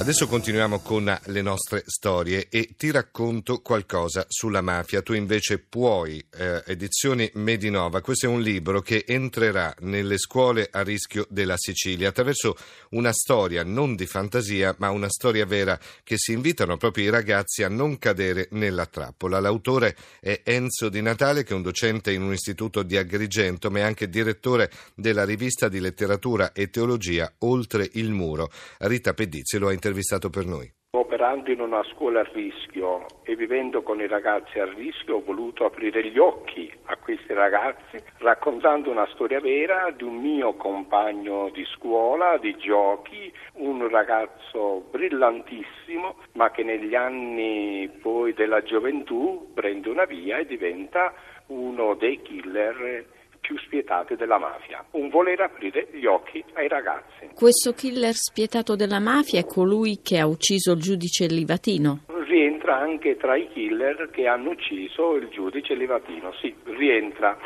Adesso continuiamo con le nostre storie e ti racconto qualcosa sulla mafia. Tu invece puoi, eh, edizioni Medinova, questo è un libro che entrerà nelle scuole a rischio della Sicilia attraverso una storia non di fantasia ma una storia vera che si invitano proprio i ragazzi a non cadere nella trappola. L'autore è Enzo Di Natale che è un docente in un istituto di Agrigento ma è anche direttore della rivista di letteratura e teologia Oltre il Muro. Rita Pedizzi lo ha intervistato intervistato per noi. Operando in una scuola a rischio e vivendo con i ragazzi a rischio ho voluto aprire gli occhi a questi ragazzi raccontando una storia vera di un mio compagno di scuola, di giochi, un ragazzo brillantissimo ma che negli anni poi della gioventù prende una via e diventa uno dei killer più spietati della mafia, un voler aprire gli occhi ai ragazzi. Questo killer spietato della mafia è colui che ha ucciso il giudice Livatino? Rientra anche tra i killer che hanno ucciso il giudice Livatino, sì, rientra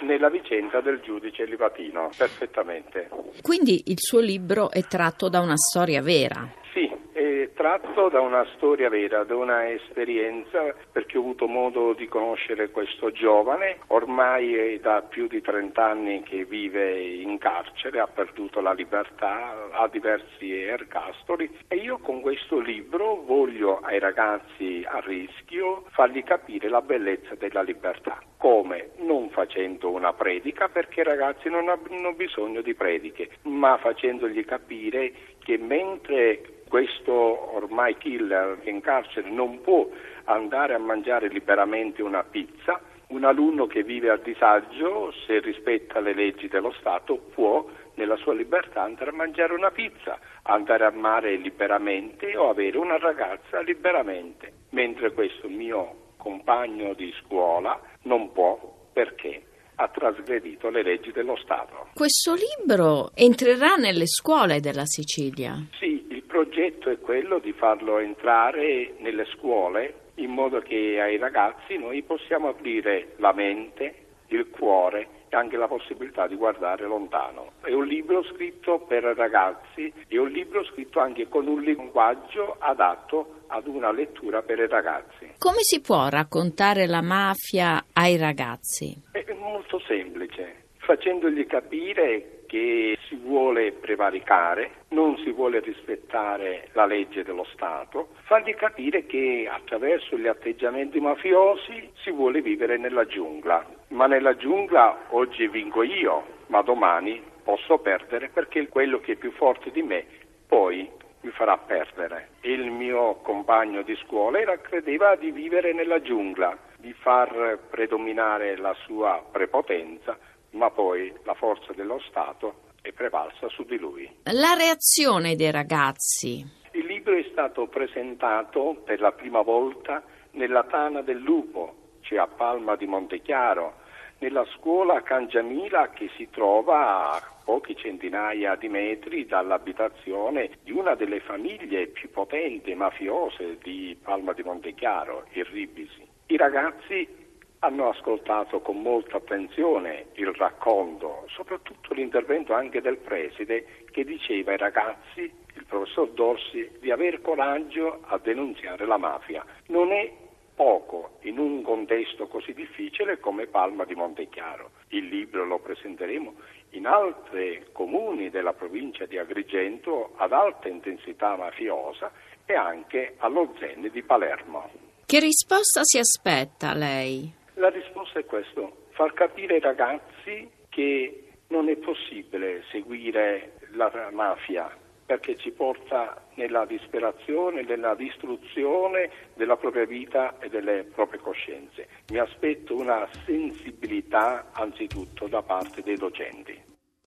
nella vicenda del giudice Livatino, perfettamente. Quindi il suo libro è tratto da una storia vera? Tratto da una storia vera, da una esperienza, perché ho avuto modo di conoscere questo giovane, ormai è da più di 30 anni che vive in carcere, ha perduto la libertà, ha diversi ergastoli e io con questo libro voglio ai ragazzi a rischio fargli capire la bellezza della libertà. Come? Non facendo una predica, perché i ragazzi non hanno bisogno di prediche, ma facendogli capire che mentre questo ormai killer in carcere non può andare a mangiare liberamente una pizza, un alunno che vive a disagio, se rispetta le leggi dello Stato, può nella sua libertà andare a mangiare una pizza, andare a mare liberamente o avere una ragazza liberamente, mentre questo mio compagno di scuola non può perché ha trasgredito le leggi dello Stato. Questo libro entrerà nelle scuole della Sicilia? Sì, progetto è quello di farlo entrare nelle scuole in modo che ai ragazzi noi possiamo aprire la mente, il cuore e anche la possibilità di guardare lontano. È un libro scritto per ragazzi, è un libro scritto anche con un linguaggio adatto ad una lettura per i ragazzi. Come si può raccontare la mafia ai ragazzi? È molto semplice, facendogli capire che si vuole prevaricare, non si vuole rispettare la legge dello Stato, fargli capire che attraverso gli atteggiamenti mafiosi si vuole vivere nella giungla, ma nella giungla oggi vinco io, ma domani posso perdere perché quello che è più forte di me poi mi farà perdere. Il mio compagno di scuola era, credeva di vivere nella giungla, di far predominare la sua prepotenza ma poi la forza dello Stato è prevalsa su di lui. La reazione dei ragazzi. Il libro è stato presentato per la prima volta nella Tana del Lupo, cioè a Palma di Montechiaro, nella scuola Cangiamila che si trova a pochi centinaia di metri dall'abitazione di una delle famiglie più potenti e mafiose di Palma di Montechiaro, il Ribisi. I ragazzi hanno ascoltato con molta attenzione il racconto, soprattutto l'intervento anche del preside che diceva ai ragazzi, il professor Dorsi, di aver coraggio a denunziare la mafia. Non è poco in un contesto così difficile come Palma di Montechiaro. Il libro lo presenteremo in altri comuni della provincia di Agrigento ad alta intensità mafiosa e anche allo Zen di Palermo. Che risposta si aspetta lei? La risposta è questo, far capire ai ragazzi che non è possibile seguire la mafia perché ci porta nella disperazione, nella distruzione della propria vita e delle proprie coscienze. Mi aspetto una sensibilità anzitutto da parte dei docenti.